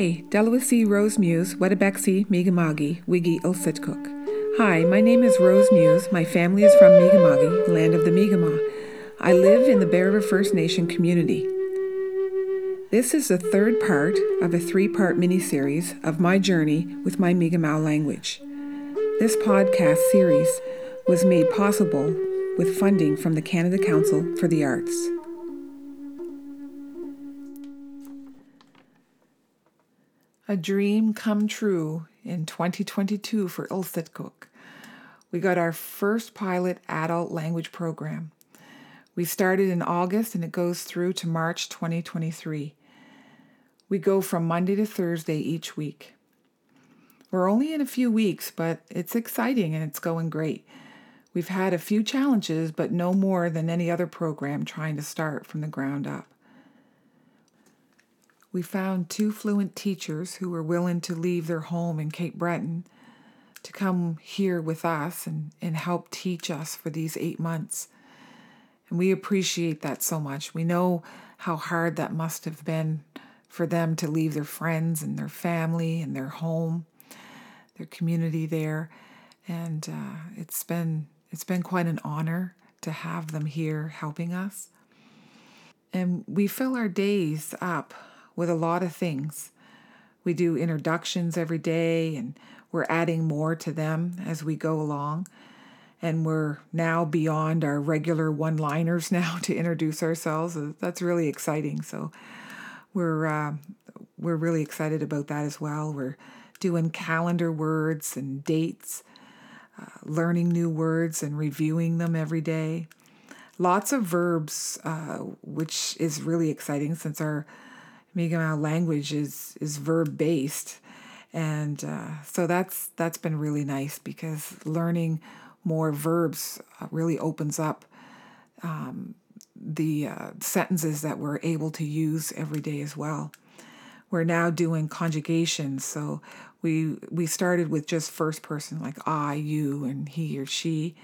Hawaii, Delawisi Rose Muse, Wedabexi, Mi'kma'ki, Wigi Ulsitkuk. Hi, my name is Rose Muse. My family is from Mi'kma'ki, land of the Mi'kmaq. I live in the Bear River First Nation community. This is the third part of a three part mini-series of my journey with my Mi'kmaq language. This podcast series was made possible with funding from the Canada Council for the Arts. A dream come true in 2022 for Ulsitkuk. We got our first pilot adult language program. We started in August and it goes through to March 2023. We go from Monday to Thursday each week. We're only in a few weeks, but it's exciting and it's going great. We've had a few challenges, but no more than any other program trying to start from the ground up. We found two fluent teachers who were willing to leave their home in Cape Breton to come here with us and, and help teach us for these eight months. And we appreciate that so much. We know how hard that must have been for them to leave their friends and their family and their home, their community there. And uh, it's been it's been quite an honor to have them here helping us. And we fill our days up with a lot of things. We do introductions every day, and we're adding more to them as we go along. And we're now beyond our regular one liners now to introduce ourselves. That's really exciting. So we're, uh, we're really excited about that as well. We're doing calendar words and dates, uh, learning new words and reviewing them every day. Lots of verbs, uh, which is really exciting since our Mi'kmaq language is is verb based, and uh, so that's that's been really nice because learning more verbs uh, really opens up um, the uh, sentences that we're able to use every day as well. We're now doing conjugations, so we we started with just first person like I, you, and he or she,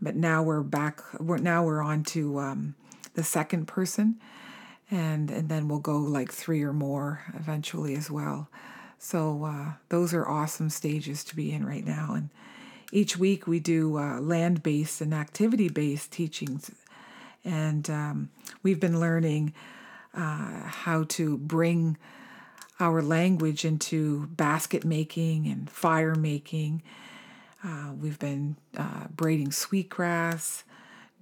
but now we're back. We're now we're on to um, the second person and and then we'll go like three or more eventually as well. So uh, those are awesome stages to be in right now. And each week we do uh, land-based and activity-based teachings, and um, we've been learning uh, how to bring our language into basket making and fire making. Uh, we've been uh, braiding sweetgrass,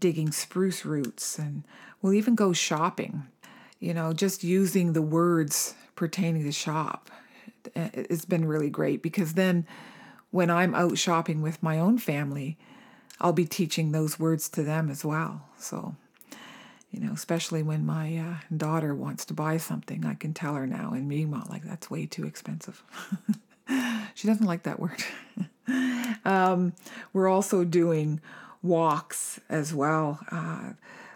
digging spruce roots, and we'll even go shopping you know, just using the words pertaining to shop. It's been really great because then when I'm out shopping with my own family, I'll be teaching those words to them as well. So, you know, especially when my uh, daughter wants to buy something, I can tell her now in Mi'kmaq, like, that's way too expensive. she doesn't like that word. um, we're also doing walks as well. Uh,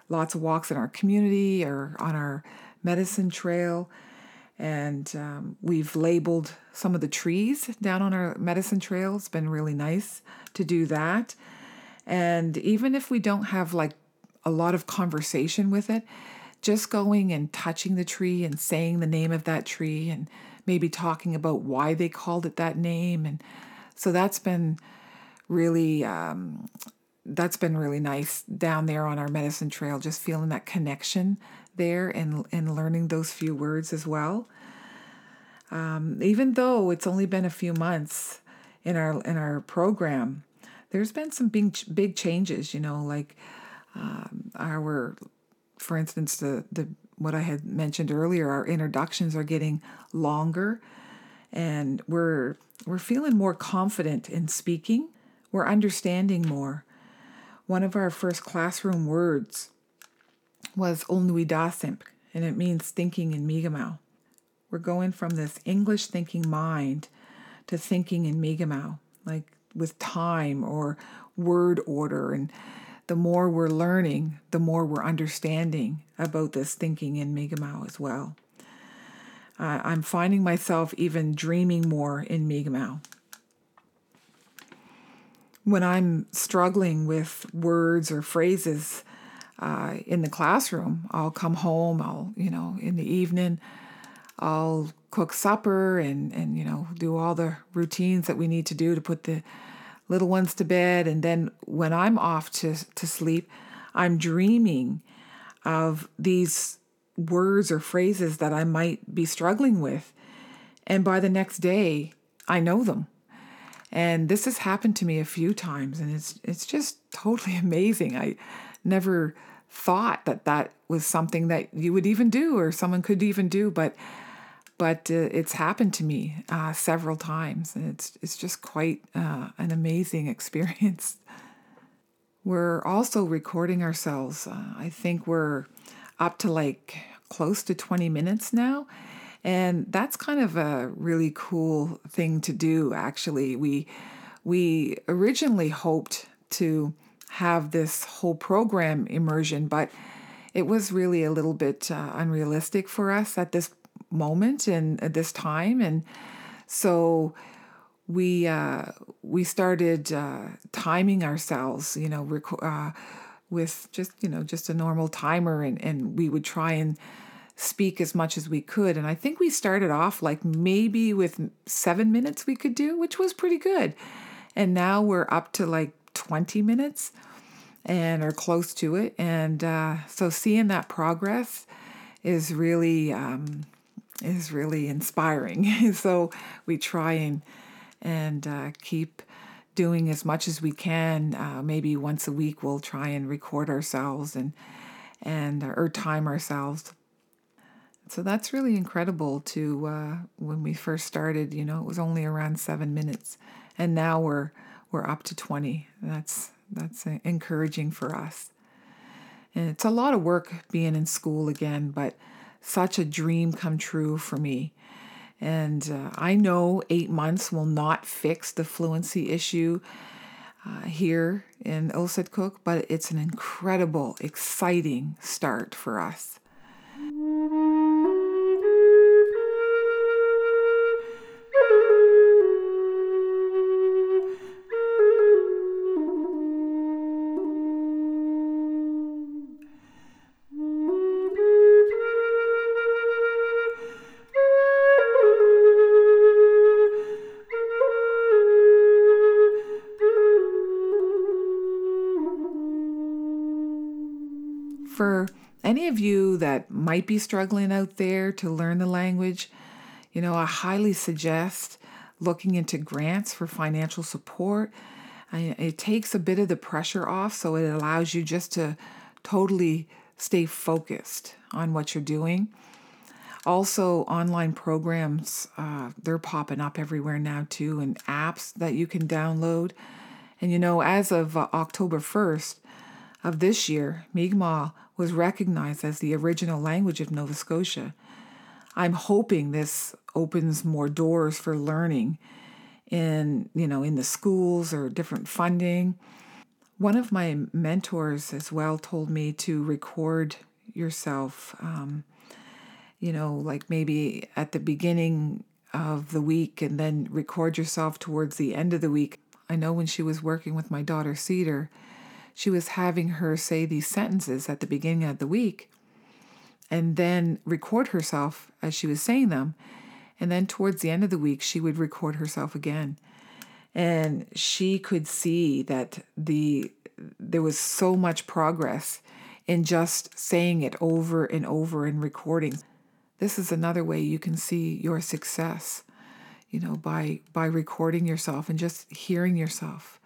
lots of walks in our community or on our medicine trail. And um, we've labeled some of the trees down on our medicine trail. It's been really nice to do that. And even if we don't have like a lot of conversation with it, just going and touching the tree and saying the name of that tree and maybe talking about why they called it that name. And so that's been really um, that's been really nice down there on our medicine trail, just feeling that connection there and, and learning those few words as well. Um, even though it's only been a few months in our in our program, there's been some big big changes. You know, like um, our, for instance, the the what I had mentioned earlier, our introductions are getting longer, and we're we're feeling more confident in speaking. We're understanding more one of our first classroom words was Olnuidasimp, and it means thinking in Mi'kmaq. We're going from this English thinking mind to thinking in Mi'kmaq, like with time or word order. And the more we're learning, the more we're understanding about this thinking in Mi'kmaq as well. Uh, I'm finding myself even dreaming more in Mi'kmaq when I'm struggling with words or phrases uh, in the classroom, I'll come home, I'll, you know, in the evening, I'll cook supper and and you know do all the routines that we need to do to put the little ones to bed. And then when I'm off to to sleep I'm dreaming of these words or phrases that I might be struggling with. And by the next day I know them and this has happened to me a few times and it's it's just totally amazing. I never thought that that was something that you would even do or someone could even do but but uh, it's happened to me uh, several times and it's it's just quite uh, an amazing experience. We're also recording ourselves uh, i think we're up to like close to 20 minutes now and that's kind of a really cool thing to do actually. We we originally hoped to have this whole program immersion, but it was really a little bit uh, unrealistic for us at this moment and at this time, and so we uh, we started uh, timing ourselves, you know, rec- uh, with just you know just a normal timer, and and we would try and speak as much as we could. And I think we started off like maybe with seven minutes we could do, which was pretty good. And now we're up to like 20 minutes and are close to it. And uh, so seeing that progress is really um, is really inspiring. so we try and and uh, keep doing as much as we can. Uh, maybe once a week we'll try and record ourselves and and or time ourselves. So that's really incredible. To uh, when we first started, you know, it was only around seven minutes, and now we're we're up to twenty. That's that's encouraging for us. And it's a lot of work being in school again, but such a dream come true for me. And uh, I know eight months will not fix the fluency issue uh, here in Ulsitkuk, but it's an incredible, exciting start for us. Any of you that might be struggling out there to learn the language, you know, I highly suggest looking into grants for financial support. It takes a bit of the pressure off, so it allows you just to totally stay focused on what you're doing. Also, online programs, uh, they're popping up everywhere now too, and apps that you can download. And you know, as of uh, October 1st of this year, Mi'kmaq was recognized as the original language of Nova Scotia. I'm hoping this opens more doors for learning in, you know, in the schools or different funding. One of my mentors as well told me to record yourself, um, you know, like maybe at the beginning of the week and then record yourself towards the end of the week. I know when she was working with my daughter Cedar, she was having her say these sentences at the beginning of the week and then record herself as she was saying them. And then towards the end of the week, she would record herself again. And she could see that the there was so much progress in just saying it over and over and recording. This is another way you can see your success, you know, by by recording yourself and just hearing yourself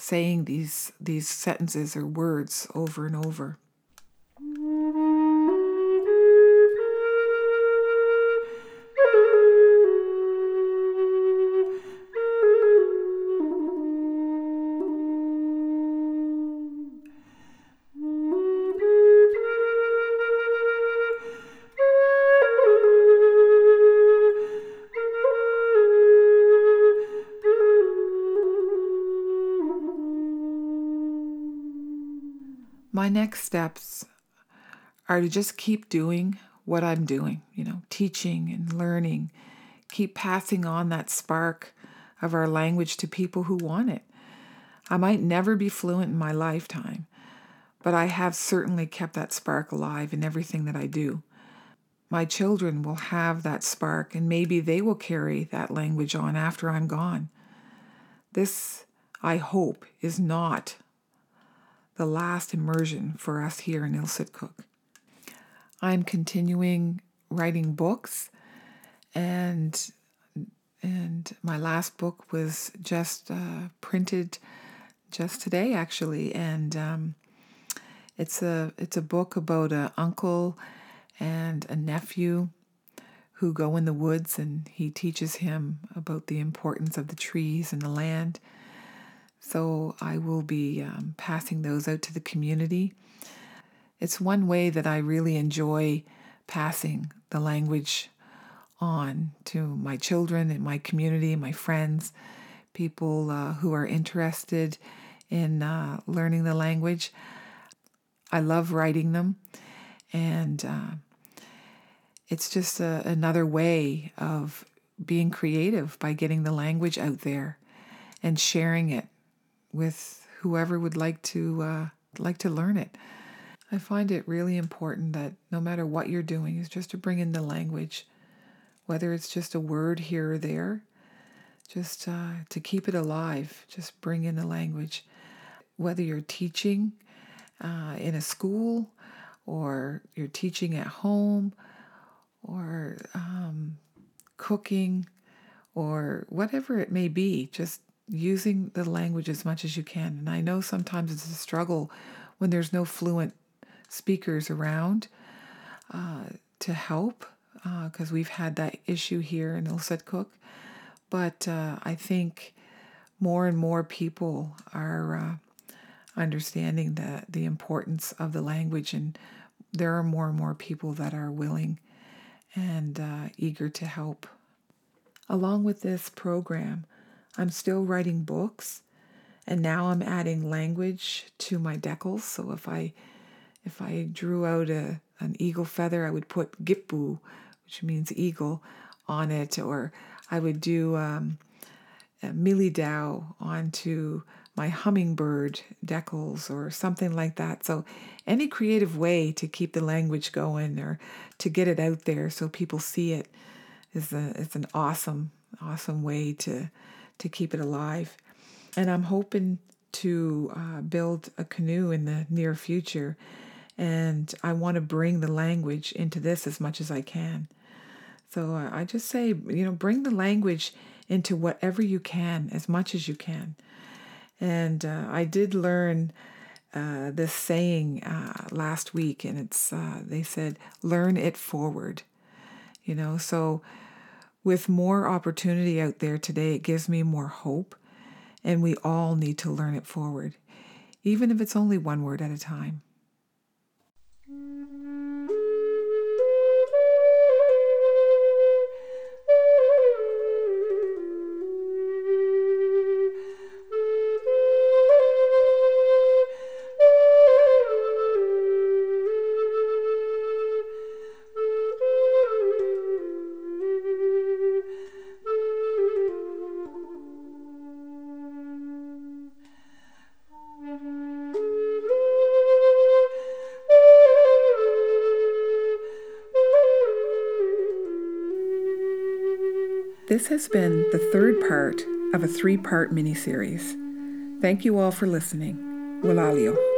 saying these these sentences or words over and over. My next steps are to just keep doing what I'm doing, you know, teaching and learning, keep passing on that spark of our language to people who want it. I might never be fluent in my lifetime, but I have certainly kept that spark alive in everything that I do. my children will have that spark and maybe they will carry that language on after I'm gone. This, I hope, is not the last immersion for us here in Ulsitkuk. I'm continuing writing books and and my last book was just uh, printed just today actually and um, it's a it's a book about an uncle and a nephew who go in the woods and he teaches him about the importance of the trees and the land. So I will be um, passing those out to the community. It's one way that I really enjoy passing the language on to my children and my community, my friends, people uh, who are interested in uh, learning the language. I love writing them, and uh, it's just a, another way of being creative by getting the language out there and sharing it with whoever would like to uh, like to learn it. I find it really important that no matter what you're doing, is just to bring in the language, whether it's just a word here or there, just uh, to keep it alive. Just bring in the language, whether you're teaching uh, in a school or you're teaching at home or um, cooking or whatever it may be, just using the language as much as you can. And I know sometimes it's a struggle when there's no fluent speakers around uh, to help, because uh, we've had that issue here in Ulsitkuk. But uh, I think more and more people are uh, understanding the, the importance of the language, and there are more and more people that are willing and uh, eager to help. Along with this program, I'm still writing books, and now I'm adding language to my decals. So if I if I drew out a an eagle feather, I would put Gippu, which means eagle, on it, or I would do um, Milidao onto my hummingbird decals or something like that. So, any creative way to keep the language going or to get it out there so people see it is a it's an awesome awesome way to to keep it alive. And I'm hoping to uh, build a canoe in the near future, and I want to bring the language into this as much as I can. So uh, I just say, you know, bring the language into whatever you can, as much as you can. And uh, I did learn uh, this saying uh, last week, and it's uh, they said, "Learn it forward." You know, so with more opportunity out there today, it gives me more hope, and we all need to learn it forward, even if it's only one word at a time. This has been the third part of a three part miniseries. Thank you all for listening. Wilalio.